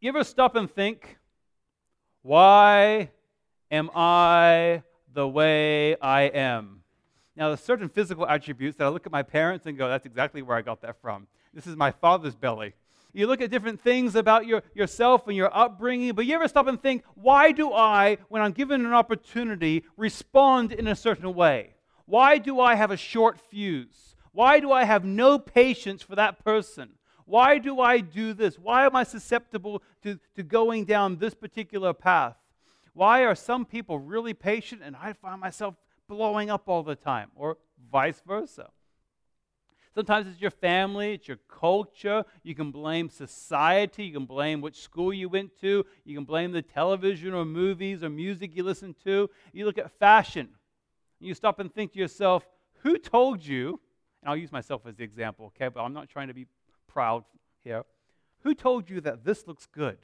You ever stop and think, why am I the way I am? Now, there's certain physical attributes that I look at my parents and go, that's exactly where I got that from. This is my father's belly. You look at different things about your, yourself and your upbringing, but you ever stop and think, why do I, when I'm given an opportunity, respond in a certain way? Why do I have a short fuse? Why do I have no patience for that person? Why do I do this? Why am I susceptible to, to going down this particular path? Why are some people really patient and I find myself blowing up all the time? Or vice versa. Sometimes it's your family, it's your culture. You can blame society. You can blame which school you went to. You can blame the television or movies or music you listen to. You look at fashion. You stop and think to yourself, who told you? And I'll use myself as the example, okay? But I'm not trying to be proud here. Who told you that this looks good?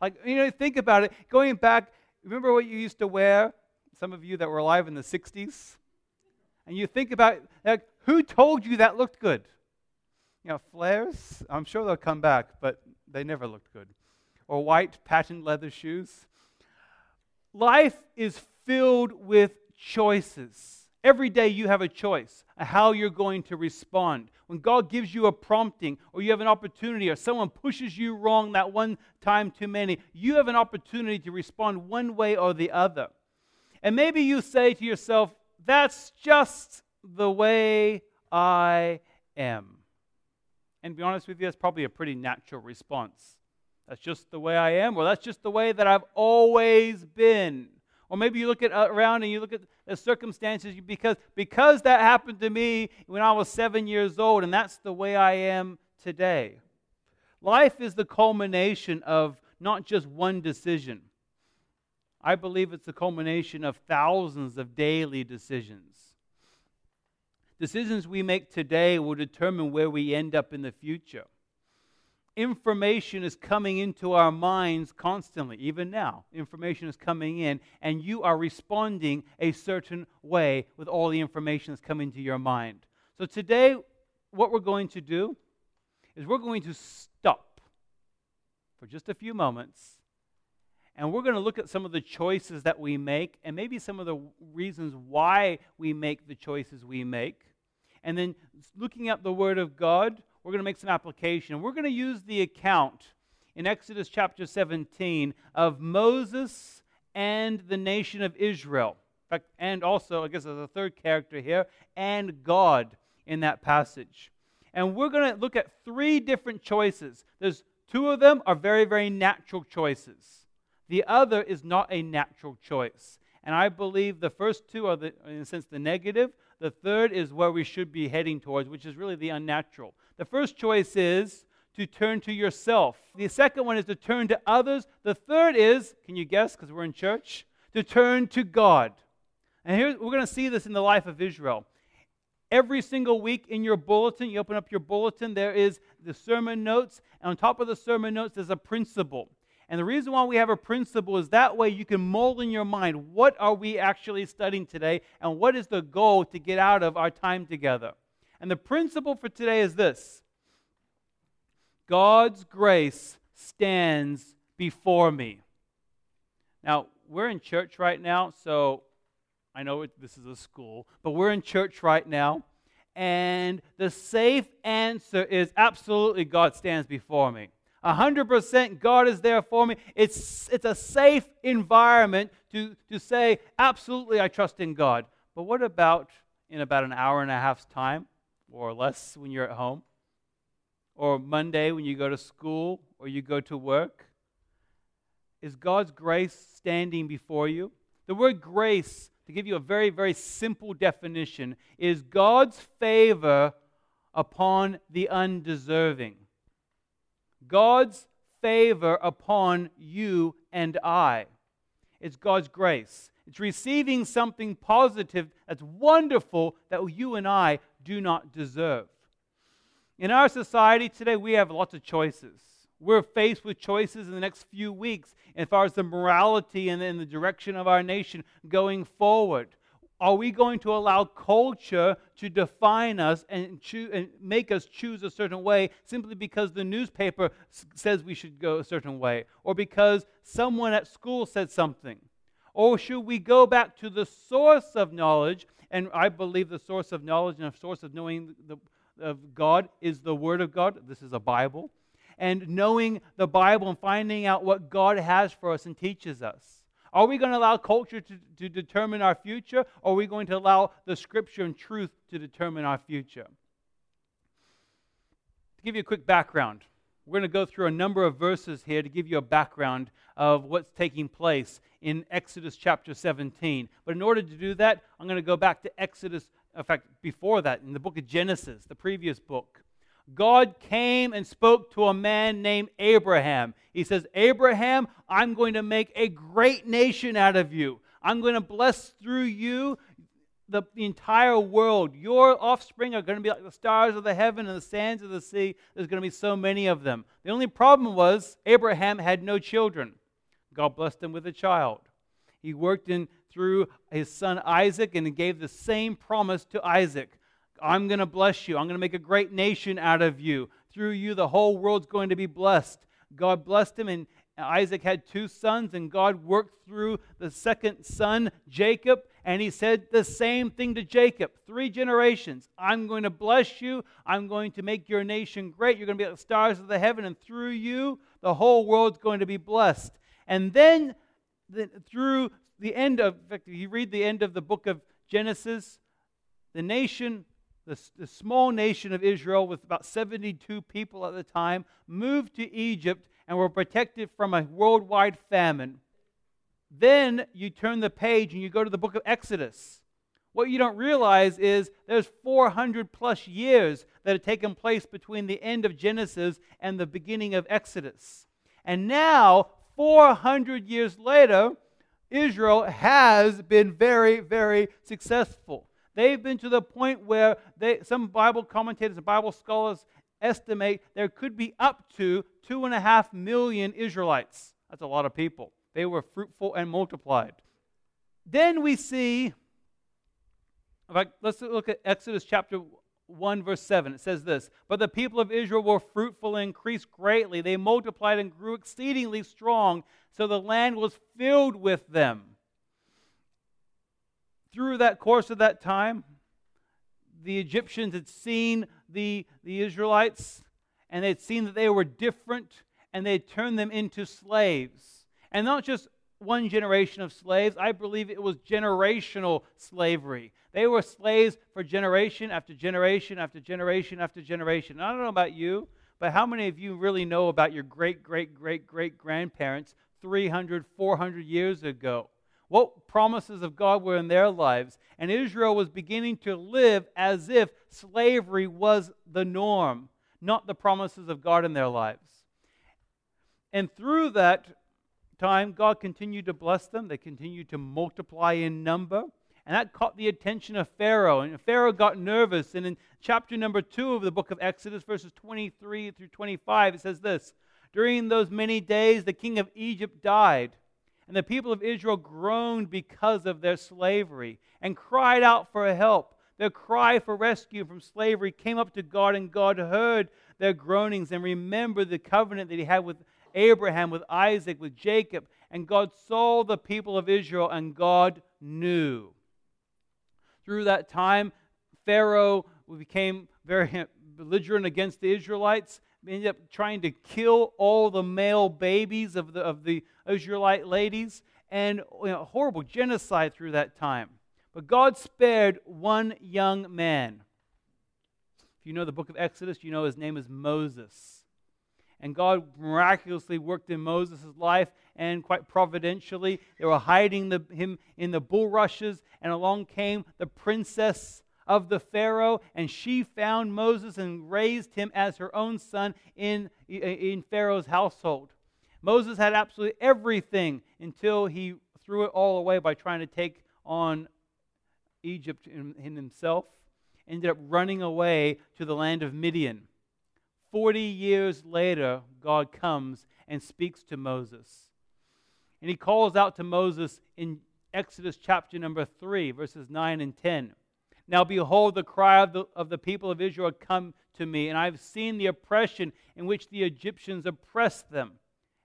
Like, you know, think about it. Going back, remember what you used to wear? Some of you that were alive in the 60s? And you think about, like, who told you that looked good? You know, flares, I'm sure they'll come back, but they never looked good. Or white patent leather shoes. Life is filled with choices. Every day you have a choice of how you're going to respond. When God gives you a prompting, or you have an opportunity, or someone pushes you wrong that one time too many, you have an opportunity to respond one way or the other. And maybe you say to yourself, that's just the way I am. And to be honest with you, that's probably a pretty natural response. That's just the way I am, or that's just the way that I've always been. Or maybe you look at uh, around and you look at the circumstances because because that happened to me when I was 7 years old and that's the way I am today. Life is the culmination of not just one decision. I believe it's the culmination of thousands of daily decisions. Decisions we make today will determine where we end up in the future information is coming into our minds constantly, even now. Information is coming in, and you are responding a certain way with all the information that's coming to your mind. So, today, what we're going to do is we're going to stop for just a few moments. And we're going to look at some of the choices that we make and maybe some of the reasons why we make the choices we make. And then looking at the Word of God, we're going to make some application. We're going to use the account in Exodus chapter 17 of Moses and the nation of Israel. In fact, and also, I guess there's a third character here, and God in that passage. And we're going to look at three different choices. There's two of them are very, very natural choices. The other is not a natural choice. And I believe the first two are, the, in a sense, the negative. The third is where we should be heading towards, which is really the unnatural. The first choice is to turn to yourself. The second one is to turn to others. The third is, can you guess, because we're in church, to turn to God. And here we're going to see this in the life of Israel. Every single week in your bulletin, you open up your bulletin, there is the sermon notes. And on top of the sermon notes, there's a principle. And the reason why we have a principle is that way you can mold in your mind what are we actually studying today and what is the goal to get out of our time together. And the principle for today is this God's grace stands before me. Now, we're in church right now, so I know it, this is a school, but we're in church right now. And the safe answer is absolutely God stands before me. 100% God is there for me. It's, it's a safe environment to, to say, absolutely, I trust in God. But what about in about an hour and a half's time? Or less when you're at home, or Monday when you go to school or you go to work? Is God's grace standing before you? The word grace, to give you a very, very simple definition, is God's favor upon the undeserving. God's favor upon you and I. It's God's grace. It's receiving something positive that's wonderful that you and I do not deserve. In our society today, we have lots of choices. We're faced with choices in the next few weeks as far as the morality and, the direction of our nation going forward. are we going to allow culture to define us and, choo- and make us choose a certain way simply because the newspaper s- says we should go a certain way or because someone at school said something? Or should we go back to the source of knowledge? And I believe the source of knowledge and the source of knowing the, of God is the Word of God. This is a Bible. And knowing the Bible and finding out what God has for us and teaches us. Are we going to allow culture to, to determine our future, or are we going to allow the scripture and truth to determine our future? To give you a quick background, we're going to go through a number of verses here to give you a background of what's taking place in Exodus chapter 17. But in order to do that, I'm going to go back to Exodus, in fact, before that, in the book of Genesis, the previous book. God came and spoke to a man named Abraham. He says, Abraham, I'm going to make a great nation out of you. I'm going to bless through you the, the, entire world. Your offspring are going to be like the stars of the heaven and the sands of the sea. There's going to be so many of them. The only problem was Abraham had no children. God blessed him with a child. He worked in through his son Isaac and gave the same promise to Isaac. I'm going to bless you. I'm going to make a great nation out of you. Through you, the whole world's going to be blessed. God blessed him, and Isaac had two sons, and God worked through the second son, Jacob, and he said the same thing to Jacob three generations. I'm going to bless you. I'm going to make your nation great. You're going to be like the stars of the heaven, and through you, the whole world's going to be blessed. And then, the, through the end of, in fact, you read the end of the book of Genesis, the nation the, the, small nation of Israel, with about 72 people at the time, moved to Egypt and were protected from a worldwide famine. Then you turn the page and you go to the book of Exodus. What you don't realize is there's 400 plus years that have taken place between the end of Genesis and the beginning of Exodus. And now, 400 years later, Israel has been very, very successful. They've been to the point where they, some Bible commentators and Bible scholars estimate there could be up to two and a half million Israelites. That's a lot of people. They were fruitful and multiplied. Then we see, let's look at Exodus chapter 1, verse 7. It says this But the people of Israel were fruitful and increased greatly. They multiplied and grew exceedingly strong, so the land was filled with them through that course of that time, the Egyptians had seen the, the Israelites and they'd seen that they were different and they'd turned them into slaves. And not just one generation of slaves, I believe it was generational slavery. They were slaves for generation after generation after generation after generation. And I don't know about you, but how many of you really know about your great, great, great, great grandparents 300, 400 years ago? what promises of God were in their lives. And Israel was beginning to live as if slavery was the norm, not the promises of God in their lives. And through that time, God continued to bless them. They continued to multiply in number. And that caught the attention of Pharaoh. And Pharaoh got nervous. And in chapter number two of the book of Exodus, verses 23 through 25, it says this During those many days, the king of Egypt died and the people of Israel groaned because of their slavery and cried out for help. Their cry for rescue from slavery came up to God, and God heard their groanings and remembered the covenant that He had with Abraham, with Isaac, with Jacob. And God saw the people of Israel, and God knew. Through that time, Pharaoh became very belligerent against the Israelites, ended up trying to kill all the male babies of the, of the Israelite ladies, and you know, horrible genocide through that time. But God spared one young man. If you know the book of Exodus, you know his name is Moses. And God miraculously worked in Moses' life, and quite providentially, they were hiding the, him in the bulrushes, and along came the princess of the Pharaoh, and she found Moses and raised him as her own son in, in Pharaoh's household. Moses had absolutely everything until he threw it all away by trying to take on Egypt in, in himself. Ended up running away to the land of Midian. Forty years later, God comes and speaks to Moses. And he calls out to Moses in Exodus chapter number 3, verses 9 and 10. Now behold, the cry of the, of the people of Israel come to me, and I've seen the oppression in which the Egyptians oppressed them.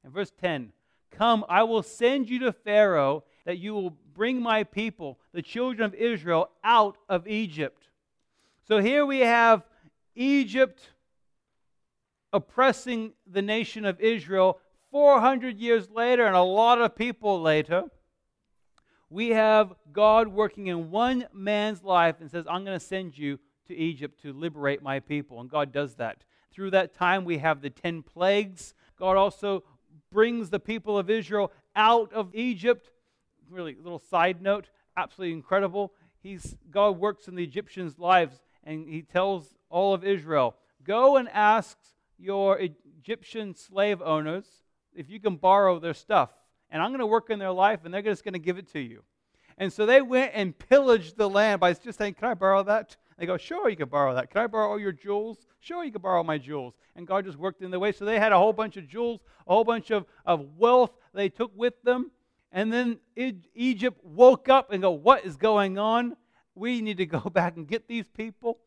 And verse 10 Come, I will send you to Pharaoh, that you will bring my people, the children of Israel, out of Egypt. So here we have Egypt oppressing the nation of Israel 400 years later, and a lot of people later we have God working in one man's life and says, I'm going to send you to Egypt to liberate my people. And God does that. Through that time, we have the 10 plagues. God also brings the people of Israel out of Egypt. Really, little side note, absolutely incredible. He's, God works in the Egyptians' lives and he tells all of Israel, Go and ask your Egyptian slave owners if you can borrow their stuff and I'm going to work in their life, and they're just going to give it to you. And so they went and pillaged the land by just saying, Can I borrow that? They go, Sure, you can borrow that. Can I borrow all your jewels? Sure, you can borrow my jewels. And God just worked in the way. So they had a whole bunch of jewels, a whole bunch of, of wealth they took with them. And then Egypt woke up and go, What is going on? We need to go back and get these people.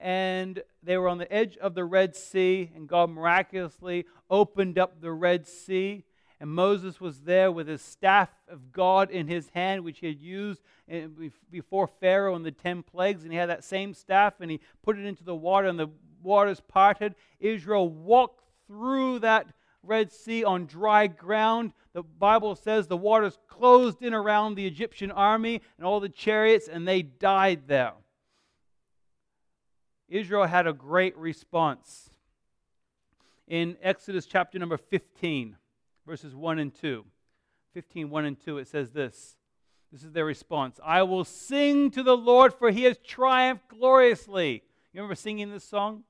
And they were on the edge of the Red Sea, and God miraculously opened up the Red Sea and Moses was there with his staff of God in his hand, which he had used eh, before Pharaoh and the ten plagues. And he had that same staff and he put it into the water, and the waters parted. Israel walked through that Red Sea on dry ground. The Bible says the waters closed in around the Egyptian army and all the chariots, and they died there. Israel had a great response. In Exodus chapter number 15, verses 1 and 2. 15, 1 and 2, it says this. This is their response I will sing to the Lord, for he has triumphed gloriously. You remember singing this song?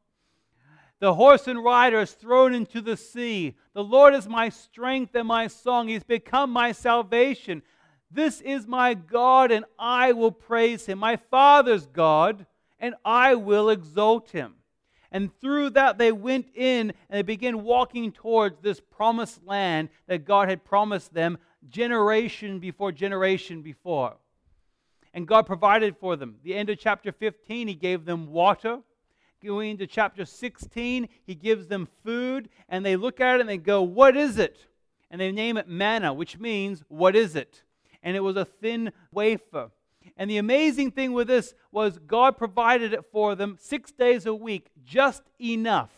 The horse and rider is thrown into the sea. The Lord is my strength and my song. He's become my salvation. This is my God, and I will praise him. My Father's God, and I will exalt him. And through that, they went in and they began walking towards this promised land that God had promised them generation before generation before. And God provided for them. The end of chapter 15, He gave them water. Going into chapter 16, He gives them food. And they look at it and they go, What is it? And they name it manna, which means, What is it? And it was a thin wafer. And the amazing thing with this was God provided it for them six days a week, just enough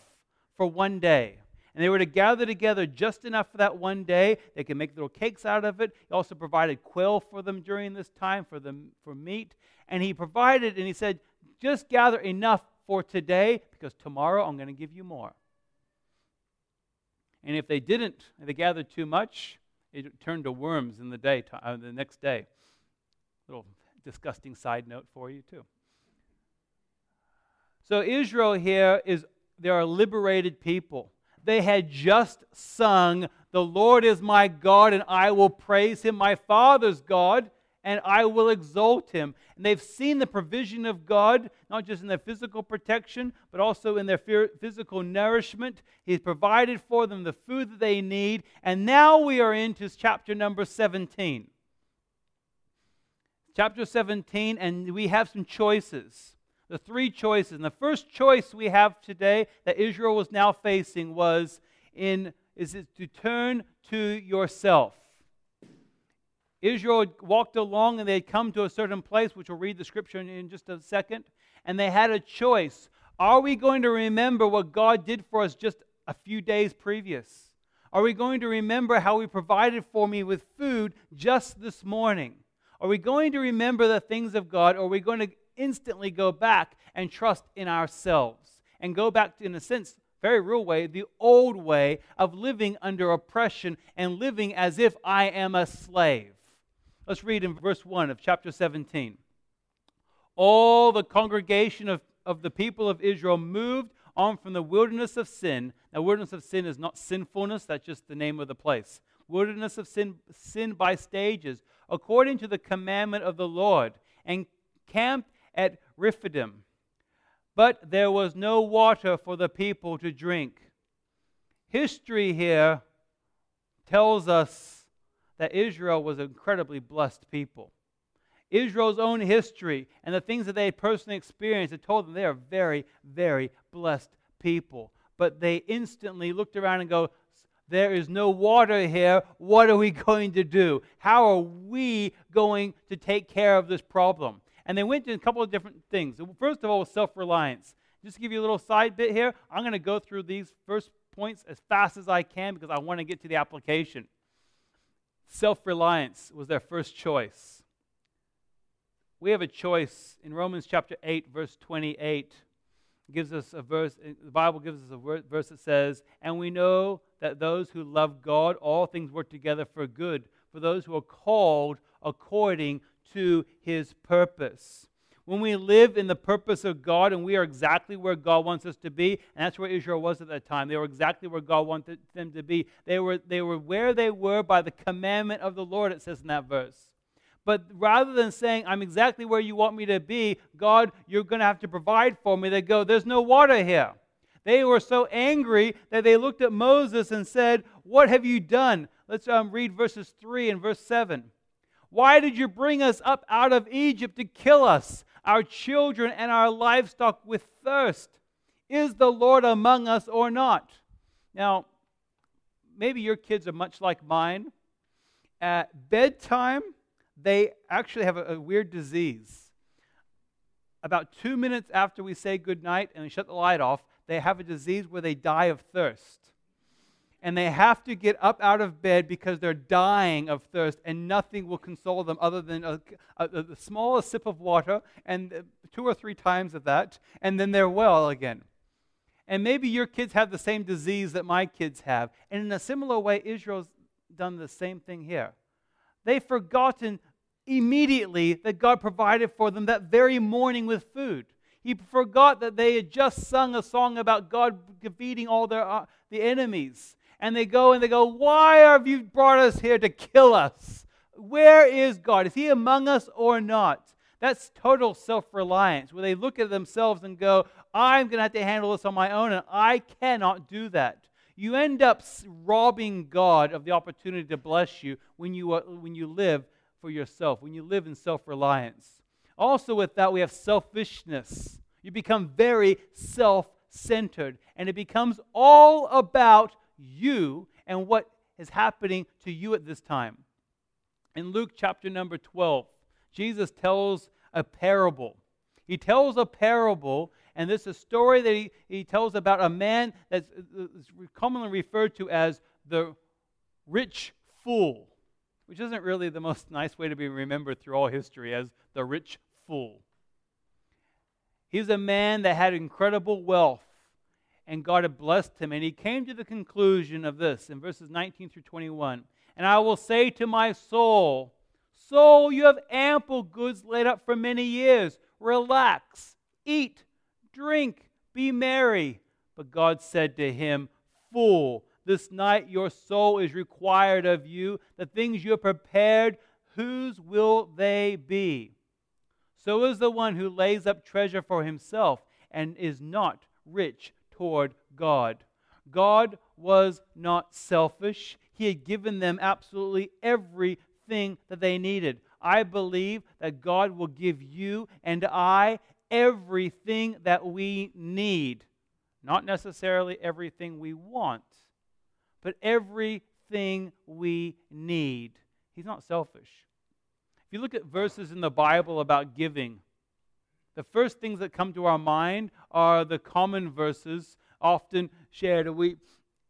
for one day. And they were to gather together just enough for that one day. They could make little cakes out of it. He also provided quail for them during this time for them for meat. And he provided and he said, just gather enough for today because tomorrow I'm going to give you more. And if they didn't, if they gathered too much, it turned to worms in the day, uh, the next day. Little disgusting side note for you, too. So, Israel here is, they are liberated people. They had just sung, The Lord is my God, and I will praise him, my Father's God, and I will exalt him. And they've seen the provision of God, not just in their physical protection, but also in their physical nourishment. He's provided for them the food that they need. And now we are into chapter number 17 chapter 17, and we have some choices. The three choices. And the first choice we have today that Israel was now facing was in is it to turn to yourself. Israel walked along and they had come to a certain place, which we'll read the scripture in, in just a second, and they had a choice. Are we going to remember what God did for us just a few days previous? Are we going to remember how He provided for me with food just this morning? Are we going to remember the things of God, or are we going to instantly go back and trust in ourselves and go back, to, in a sense, very real way, the old way of living under oppression and living as if I am a slave? Let's read in verse 1 of chapter 17. All the congregation of, of the people of Israel moved on from the wilderness of sin. Now, wilderness of sin is not sinfulness, that's just the name of the place. Wilderness of sin, sin by stages according to the commandment of the Lord, and camped at Rephidim. But there was no water for the people to drink. History here tells us that Israel was an incredibly blessed people. Israel's own history and the things that they had personally experienced had told them they are very, very blessed people. But they instantly looked around and go, There is no water here. What are we going to do? How are we going to take care of this problem? And they went to a couple of different things. First of all, self reliance. Just to give you a little side bit here, I'm going to go through these first points as fast as I can because I want to get to the application. Self reliance was their first choice. We have a choice in Romans chapter 8, verse 28. Gives us a verse, the Bible gives us a verse that says, And we know that those who love God, all things work together for good, for those who are called according to his purpose. When we live in the purpose of God and we are exactly where God wants us to be, and that's where Israel was at that time. They were exactly where God wanted them to be. They were, they were where they were by the commandment of the Lord, it says in that verse. But rather than saying, I'm exactly where you want me to be, God, you're going to have to provide for me, they go, There's no water here. They were so angry that they looked at Moses and said, What have you done? Let's um, read verses 3 and verse 7. Why did you bring us up out of Egypt to kill us, our children, and our livestock with thirst? Is the Lord among us or not? Now, maybe your kids are much like mine. At bedtime, they actually have a, a weird disease. About two minutes after we say goodnight and we shut the light off, they have a disease where they die of thirst and they have to get up out of bed because they're dying of thirst, and nothing will console them other than a, a, a, smallest sip of water, and uh, two or three times of that, and then they're well again. And maybe your kids have the same disease that my kids have. And in a similar way, Israel's done the same thing here. They've forgotten immediately that God provided for them that very morning with food. He forgot that they had just sung a song about God defeating all their uh, the enemies and they go and they go, Why have you brought us here to kill us? Where is God? Is he among us or not? That's total self reliance, where they look at themselves and go, I'm going to have to handle this on my own, and I cannot do that. You end up robbing God of the opportunity to bless you when you, when you live for yourself, when you live in self reliance. Also, with that, we have selfishness. You become very self centered, and it becomes all about you and what is happening to you at this time. In Luke chapter number 12, Jesus tells a parable. He tells a parable, and this is a story that he, he tells about a man that's commonly referred to as the rich fool, which isn't really the most nice way to be remembered through all history as the rich fool. He's a man that had incredible wealth and God had blessed him. And he came to the conclusion of this in verses 19 through 21. And I will say to my soul, Soul, you have ample goods laid up for many years. Relax, eat, drink, be merry. But God said to him, Fool, this night your soul is required of you. The things you have prepared, whose will they be? So is the one who lays up treasure for himself and is not rich toward God. God was not selfish, He had given them absolutely everything that they needed. I believe that God will give you and I everything that we need. Not necessarily everything we want, but everything we need. He's not selfish. If you look at verses in the Bible about giving, the first things that come to our mind are the common verses often shared. We,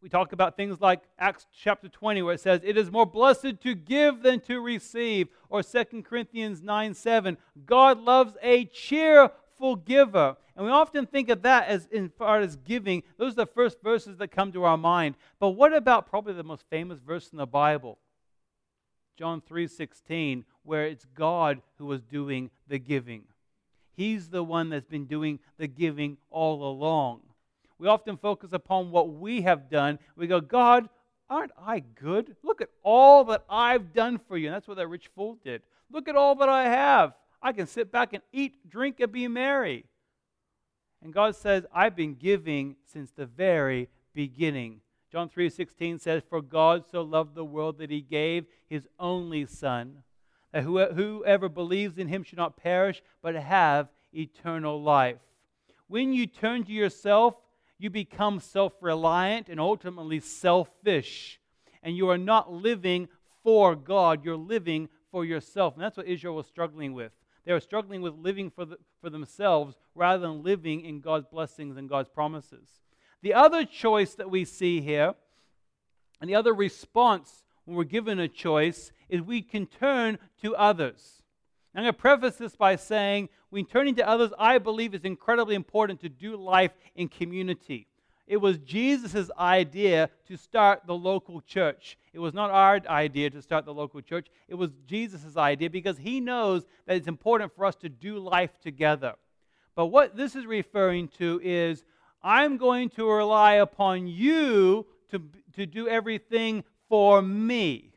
we talk about things like Acts chapter 20, where it says, It is more blessed to give than to receive. Or 2 Corinthians 9 7, God loves a cheerful giver. And we often think of that as in far as giving. Those are the first verses that come to our mind. But what about probably the most famous verse in the Bible? John 3:16 where it's God who was doing the giving. He's the one that's been doing the giving all along. We often focus upon what we have done. We go, God, aren't I good? Look at all that I've done for you. And that's what that rich fool did. Look at all that I have. I can sit back and eat, drink, and be merry. And God says, I've been giving since the very beginning. John 3:16 says, For God so loved the world that he gave his only son that whoever believes in him should not perish, but have eternal life. When you turn to yourself, you become self reliant and ultimately selfish. And you are not living for God, you're living for yourself. And that's what Israel was struggling with. They were struggling with living for, the, for themselves rather than living in God's blessings and God's promises. The other choice that we see here, and the other response when we're given a choice, is we can turn to others. I'm going to preface this by saying when turning to others, I believe is incredibly important to do life in community. It was Jesus' idea to start the local church. It was not our idea to start the local church. It was Jesus' idea because he knows that it's important for us to do life together. But what this is referring to is I'm going to rely upon you to, to do everything for me,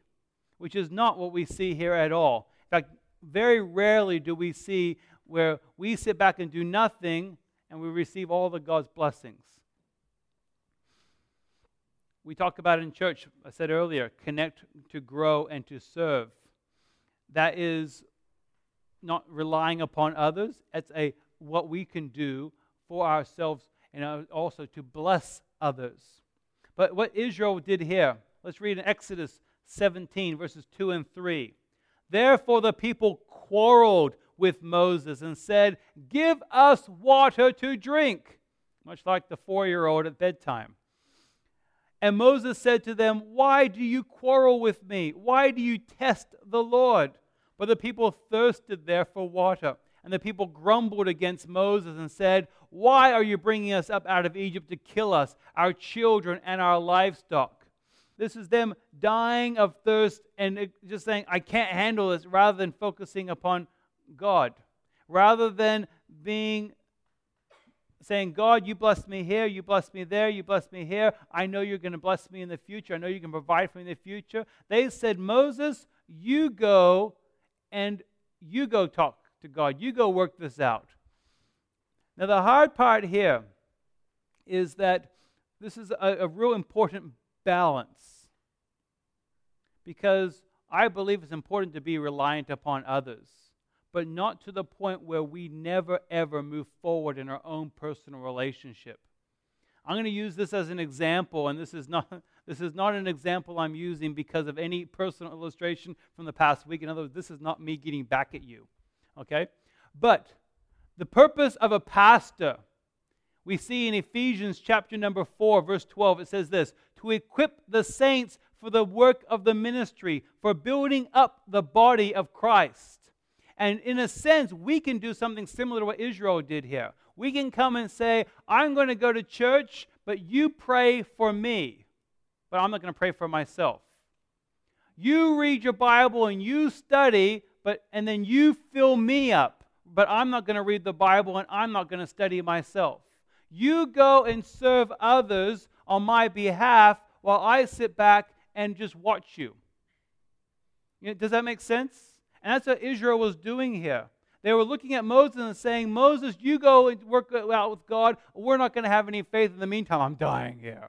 which is not what we see here at all. In fact, very rarely do we see where we sit back and do nothing and we receive all the God's blessings. We talk about in church, I said earlier, connect to grow and to serve. That is not relying upon others. It's a what we can do for ourselves and also to bless others. But what Israel did here, let's read in Exodus 17, verses 2 and 3. Therefore, the people quarreled with Moses and said, Give us water to drink, much like the four year old at bedtime. And Moses said to them, Why do you quarrel with me? Why do you test the Lord? But the people thirsted there for water. And the people grumbled against Moses and said, Why are you bringing us up out of Egypt to kill us, our children, and our livestock? This is them dying of thirst and uh, just saying, I can't handle this, rather than focusing upon God. Rather than being saying, God, you blessed me here, you blessed me there, you blessed me here. I know you're going to bless me in the future. I know you can provide for me in the future. They said, Moses, you go and you go talk to God. You go work this out. Now, the hard part here is that this is a, a real important balance because I believe it's important to be reliant upon others, but not to the point where we never ever move forward in our own personal relationship. I'm going to use this as an example, and this is not this is not an example I'm using because of any personal illustration from the past week. In other words, this is not me getting back at you. Okay? But the purpose of a pastor, we see in Ephesians chapter number 4, verse 12, it says this to equip the saints for the work of the ministry, for building up the body of Christ. And in a sense, we can do something similar to what Israel did here. We can come and say, I'm going to go to church, but you pray for me. But I'm not going to pray for myself. You read your Bible and you study, but and then you fill me up. But I'm not going to read the Bible and I'm not going to study myself. You go and serve others on my behalf while I sit back and just watch you. you know, does that make sense? And that's what Israel was doing here. They were looking at Moses and saying, Moses, you go and work out with God. We're not going to have any faith in the meantime. I'm dying here.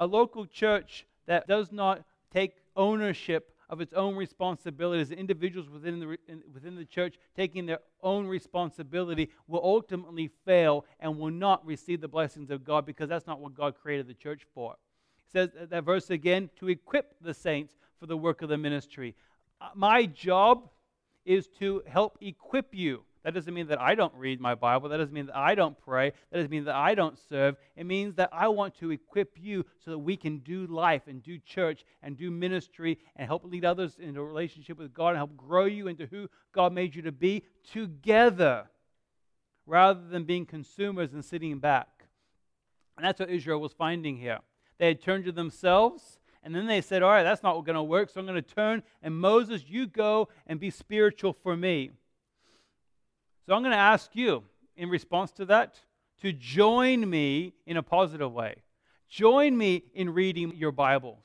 A local church that does not take ownership of its own responsibilities, individuals within the, within the church taking their own responsibility will ultimately fail and will not receive the blessings of God because that's not what God created the church for. He says that verse again to equip the saints for the work of the ministry. My job is to help equip you that doesn't mean that I don't read my Bible. That doesn't mean that I don't pray. That doesn't mean that I don't serve. It means that I want to equip you so that we can do life and do church and do ministry and help lead others into a relationship with God and help grow you into who God made you to be together rather than being consumers and sitting back. And that's what Israel was finding here. They had turned to themselves. And then they said, All right, that's not going to work. So I'm going to turn. And Moses, you go and be spiritual for me. So I'm going to ask you, in response to that, to join me in a positive way. Join me in reading your Bibles.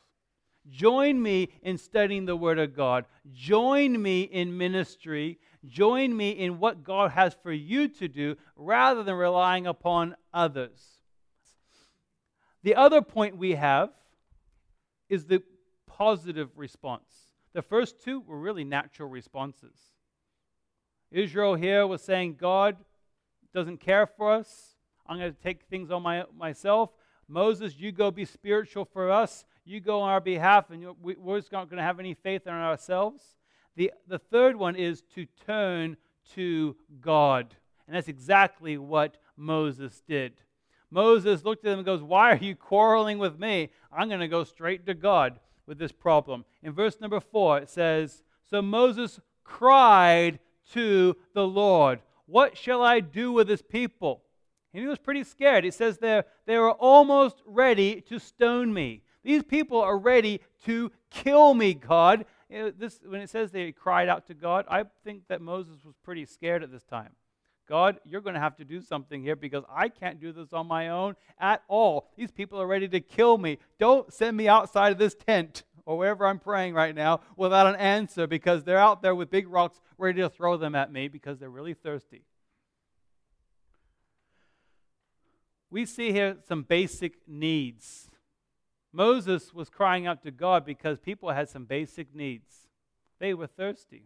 Join me in studying the Word of God. Join me in ministry. Join me in what God has for you to do rather than relying upon others. The other point we have is the positive response. The first two were really natural responses. Israel here was saying, God doesn't care for us. I'm going to take things on my, myself. Moses, you go be spiritual for us. You go on our behalf, and we, we're just not going to have any faith in ourselves. The, the third one is to turn to God. And that's exactly what Moses did. Moses looked at them and goes, Why are you quarreling with me? I'm going to go straight to God with this problem. In verse number four, it says, So Moses cried to the Lord, What shall I do with this people? And he was pretty scared. He says they were almost ready to stone me. These people are ready to kill me, God. This, when it says they cried out to God, I think that Moses was pretty scared at this time. God, you're going to have to do something here because I can't do this on my own at all. These people are ready to kill me. Don't send me outside of this tent or wherever I'm praying right now without an answer because they're out there with big rocks ready to throw them at me because they're really thirsty. We see here some basic needs. Moses was crying out to God because people had some basic needs. They were thirsty.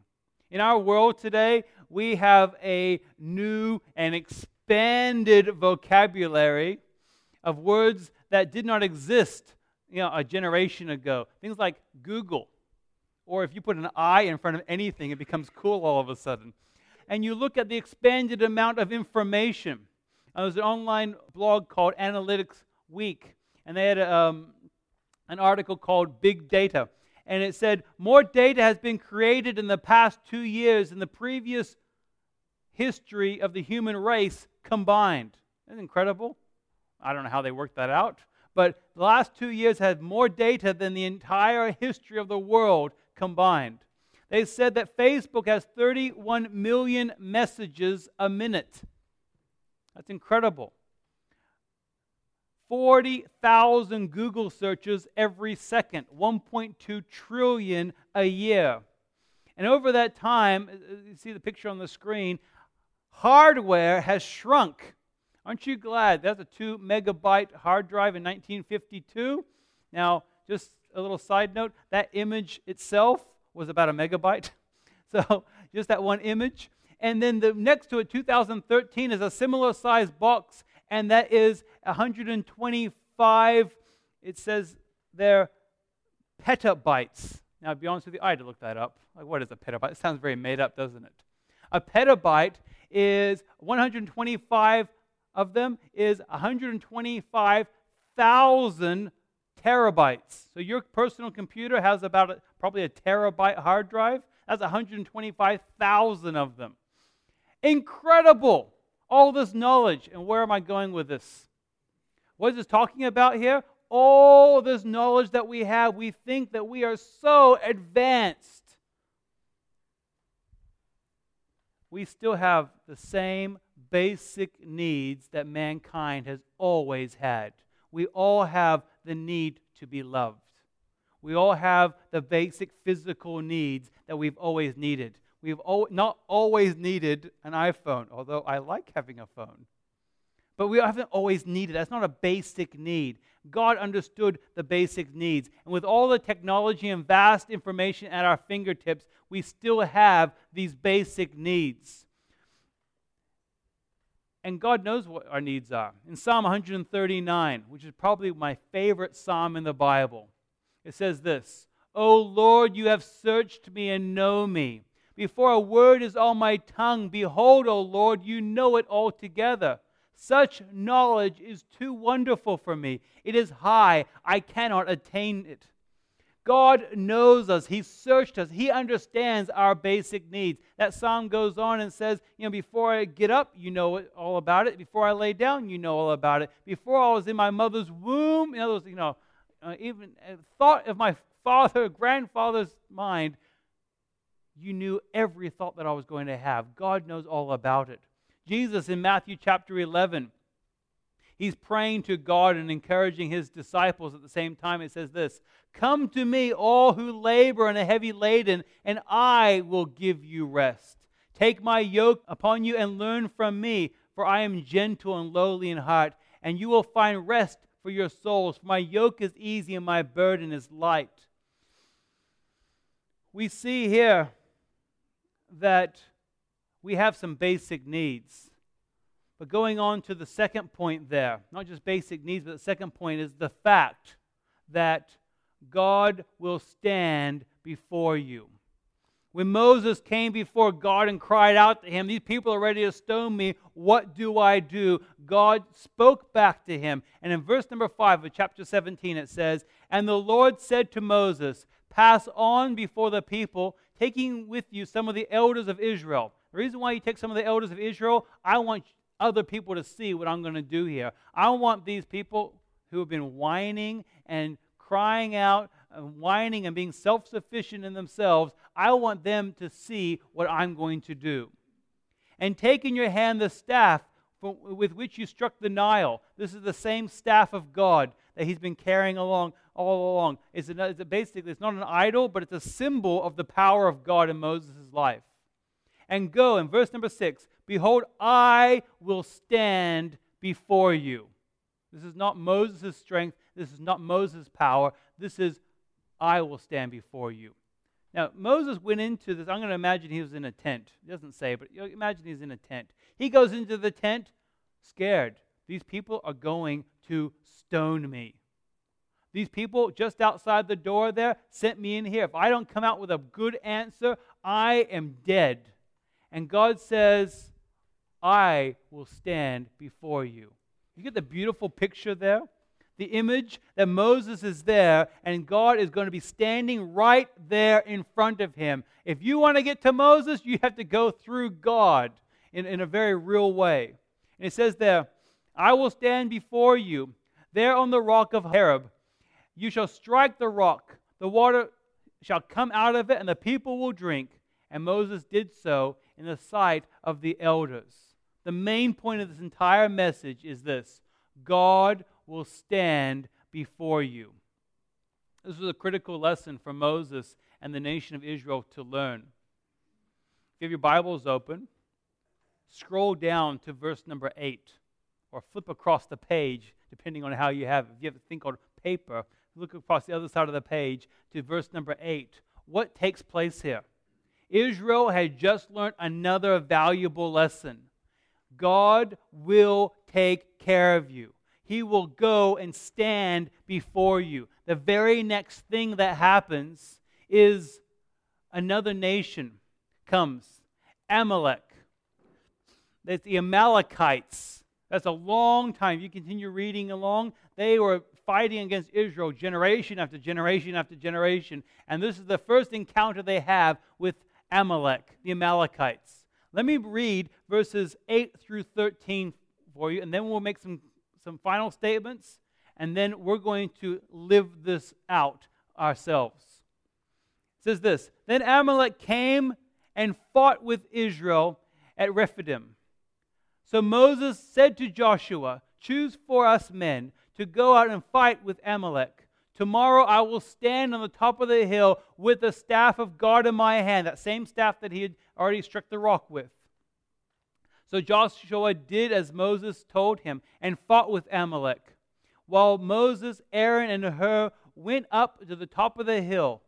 In our world today, we have a new and expanded vocabulary of words that did not exist you know, a generation ago. Things like Google, or if you put an I in front of anything, it becomes cool all of a sudden. And you look at the expanded amount of information. Uh, there's an online blog called Analytics Week, and they had um, an article called Big Data and it said more data has been created in the past two years than the previous history of the human race combined. Isn't incredible? I don't know how they worked that out, but the last two years had more data than the entire history of the world combined. They said that Facebook has 31 million messages a minute. That's incredible. 40,000 Google searches every second, 1.2 trillion a year. And over that time, uh, uh, you see the picture on the screen, hardware has shrunk. Aren't you glad? That's a 2 megabyte hard drive in 1952. Now, just a little side note that image itself was about a megabyte. So, just that one image. And then the next to it, 2013, is a similar size box and that is 125, it says there, petabytes. Now, to be honest with you, I had to look that up. Like, what is a petabyte? It sounds very made up, doesn't it? A petabyte is 125 of them is 125,000 terabytes. So your personal computer has about a, probably a terabyte hard drive. That's 125,000 of them. Incredible all this knowledge. And where am I going with this? What is this talking about here? All this knowledge that we have, we think that we are so advanced. We still have the same basic needs that mankind has always had. We all have the need to be loved. We all have the basic physical needs that we've always needed. We've not always needed an iPhone, although I like having a phone. But we haven't always needed. That's not a basic need. God understood the basic needs. And with all the technology and vast information at our fingertips, we still have these basic needs. And God knows what our needs are. In Psalm 139, which is probably my favorite psalm in the Bible, it says this O Lord, you have searched me and know me. Before a word is on my tongue, behold, O Lord, you know it altogether. Such knowledge is too wonderful for me. It is high, I cannot attain it. God knows us. He searched us. He understands our basic needs. That psalm goes on and says, you know, before I get up, you know all about it. Before I lay down, you know all about it. Before I was in my mother's womb, in other words, you know, uh, even uh, thought of my father, grandfather's mind, you knew every thought that I was going to have. God knows all about it. Jesus in Matthew chapter 11, he's praying to God and encouraging his disciples at the same time. It says this Come to me, all who labor and are heavy laden, and I will give you rest. Take my yoke upon you and learn from me, for I am gentle and lowly in heart, and you will find rest for your souls. For my yoke is easy and my burden is light. we see here that we have some basic needs. But going on to the second point there, not just basic needs, but the second point is the fact that God will stand before you. When Moses came before God and cried out to him, These people are ready to stone me. What do I do? God spoke back to him. And in verse number 5 of chapter 17, it says, And the Lord said to Moses, Pass on before the people, taking with you some of the elders of Israel. The reason why you take some of the elders of Israel, I want other people to see what I'm going to do here. I want these people who have been whining and crying out and whining and being self sufficient in themselves, I want them to see what I'm going to do. And take in your hand the staff with which you struck the Nile. This is the same staff of God that he's been carrying along all along. It's, a, it's basically, it's not an idol, but it's a symbol of the power of God in Moses' life. And go, in verse number six, behold, I will stand before you. This is not Moses' strength. This is not Moses' power. This is I will stand before you. Now, Moses went into this. I'm going to imagine he was in a tent. It doesn't say, but imagine he's in a tent. He goes into the tent scared. These people are going to stone me. These people just outside the door there sent me in here. If I don't come out with a good answer, I am dead. And God says, I will stand before you. You get the beautiful picture there? The image that Moses is there and God is going to be standing right there in front of him. If you want to get to Moses, you have to go through God in, in a very real way. And it says there, I will stand before you there on the rock of Horeb. You shall strike the rock, the water shall come out of it, and the people will drink. And Moses did so in the sight of the elders. The main point of this entire message is this God will stand before you. This was a critical lesson for Moses and the nation of Israel to learn. If you have your Bibles open, scroll down to verse number 8 or flip across the page, depending on how you have. If you have a thing called paper, look across the other side of the page to verse number 8. What takes place here? Israel had just learned another valuable lesson. God will take care of you he will go and stand before you. The very next thing that happens is another nation comes Amalek. That's the Amalekites. That's a long time. You continue reading along, they were fighting against Israel generation after generation after generation. And this is the first encounter they have with Amalek, the Amalekites. Let me read verses 8 through 13 for you, and then we'll make some some final statements, and then we're going to live this out ourselves. It says this Then Amalek came and fought with Israel at Rephidim. So Moses said to Joshua, Choose for us men to go out and fight with Amalek. Tomorrow I will stand on the top of the hill with the staff of God in my hand, that same staff that he had already struck the rock with. So Joshua did as Moses told him and fought with Amalek. While Moses, Aaron, and Hur went up to the top of the hill,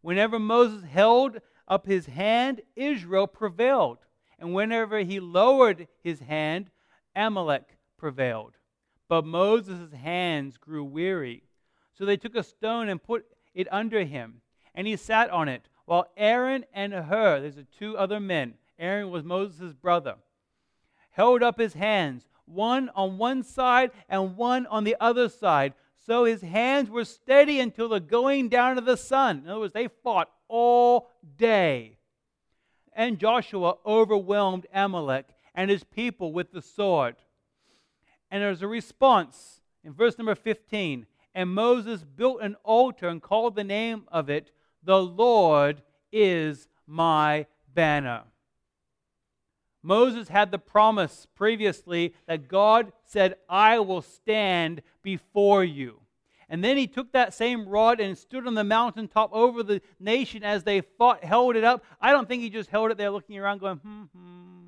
whenever Moses held up his hand, Israel prevailed. And whenever he lowered his hand, Amalek prevailed. But Moses' hands grew weary. So they took a stone and put it under him, and he sat on it, while Aaron and Hur, there's two other men, Aaron was Moses' brother, held up his hands, one on one side and one on the other side. So his hands were steady until the going down of the sun. In other words, they fought all day. And Joshua overwhelmed Amalek and his people with the sword. And there's a response in verse number 15. And Moses built an altar and called the name of it, The Lord is my banner. Moses had the promise previously that God said, I will stand before you. And then he took that same rod and stood on the mountaintop over the nation as they fought, held it up. I don't think he just held it there looking around going, hmm, hmm.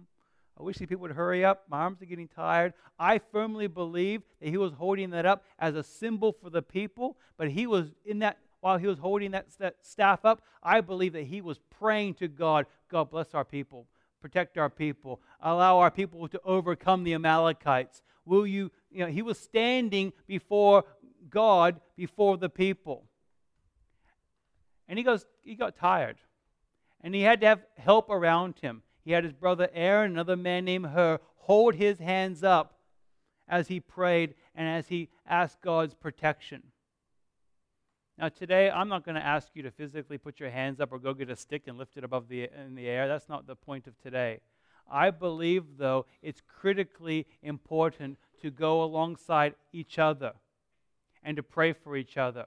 I wish these people would hurry up. My arms are getting tired. I firmly believe that he was holding that up as a symbol for the people, but he was in that while he was holding that, that staff up, I believe that he was praying to God God, bless our people, protect our people, allow our people to overcome the Amalekites. Will you, you know, he was standing before God, before the people. And he goes, he got tired. And he had to have help around him. He had his brother Aaron, another man named Hur, hold his hands up as he prayed and as he asked God's protection. Now, today, I'm not going to ask you to physically put your hands up or go get a stick and lift it above the, in the air. That's not the point of today. I believe, though, it's critically important to go alongside each other and to pray for each other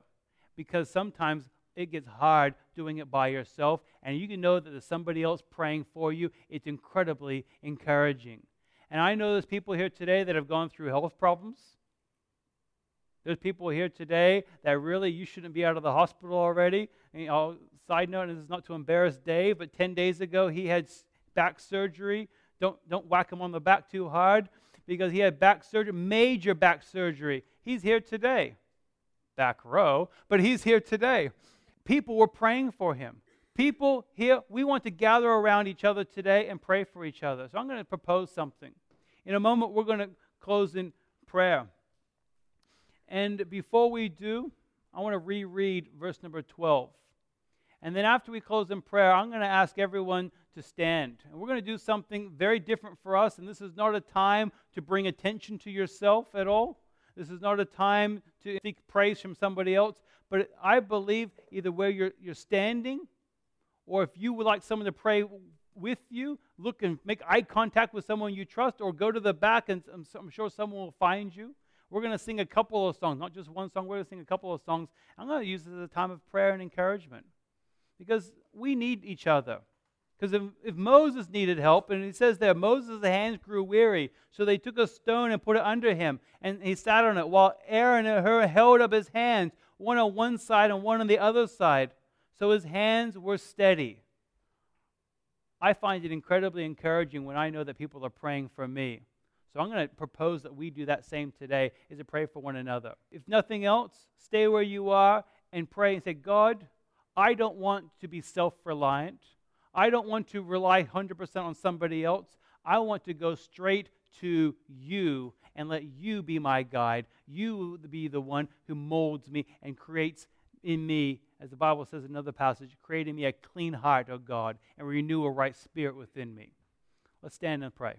because sometimes it gets hard doing it by yourself, and you can know that there's somebody else praying for you. It's incredibly encouraging. And I know there's people here today that have gone through health problems. There's people here today that really you shouldn't be out of the hospital already. And, you know, side note, this is not to embarrass Dave, but 10 days ago he had back surgery. Don't, don't whack him on the back too hard because he had back surgery, major back surgery. He's here today. Back row, but he's here today. People were praying for him. People here, we want to gather around each other today and pray for each other. So I'm going to propose something. In a moment, we're going to close in prayer. And before we do, I want to reread verse number 12. And then after we close in prayer, I'm going to ask everyone to stand. And we're going to do something very different for us. And this is not a time to bring attention to yourself at all. This is not a time to seek praise from somebody else. But I believe either where you're, you're standing or if you would like someone to pray with you, look and make eye contact with someone you trust, or go to the back and I'm sure someone will find you. We're going to sing a couple of songs, not just one song. We're going to sing a couple of songs. I'm going to use this as a time of prayer and encouragement because we need each other. Because if, if Moses needed help, and he says there, Moses' hands grew weary, so they took a stone and put it under him, and he sat on it, while Aaron and Hur held up his hands, one on one side and one on the other side, so his hands were steady. I find it incredibly encouraging when I know that people are praying for me. So I'm going to propose that we do that same today, is to pray for one another. If nothing else, stay where you are and pray and say, God, I don't want to be self reliant. I don't want to rely 100% on somebody else. I want to go straight to you and let you be my guide. You be the one who molds me and creates in me, as the Bible says in another passage, create in me a clean heart, O God, and renew a right spirit within me. Let's stand and pray.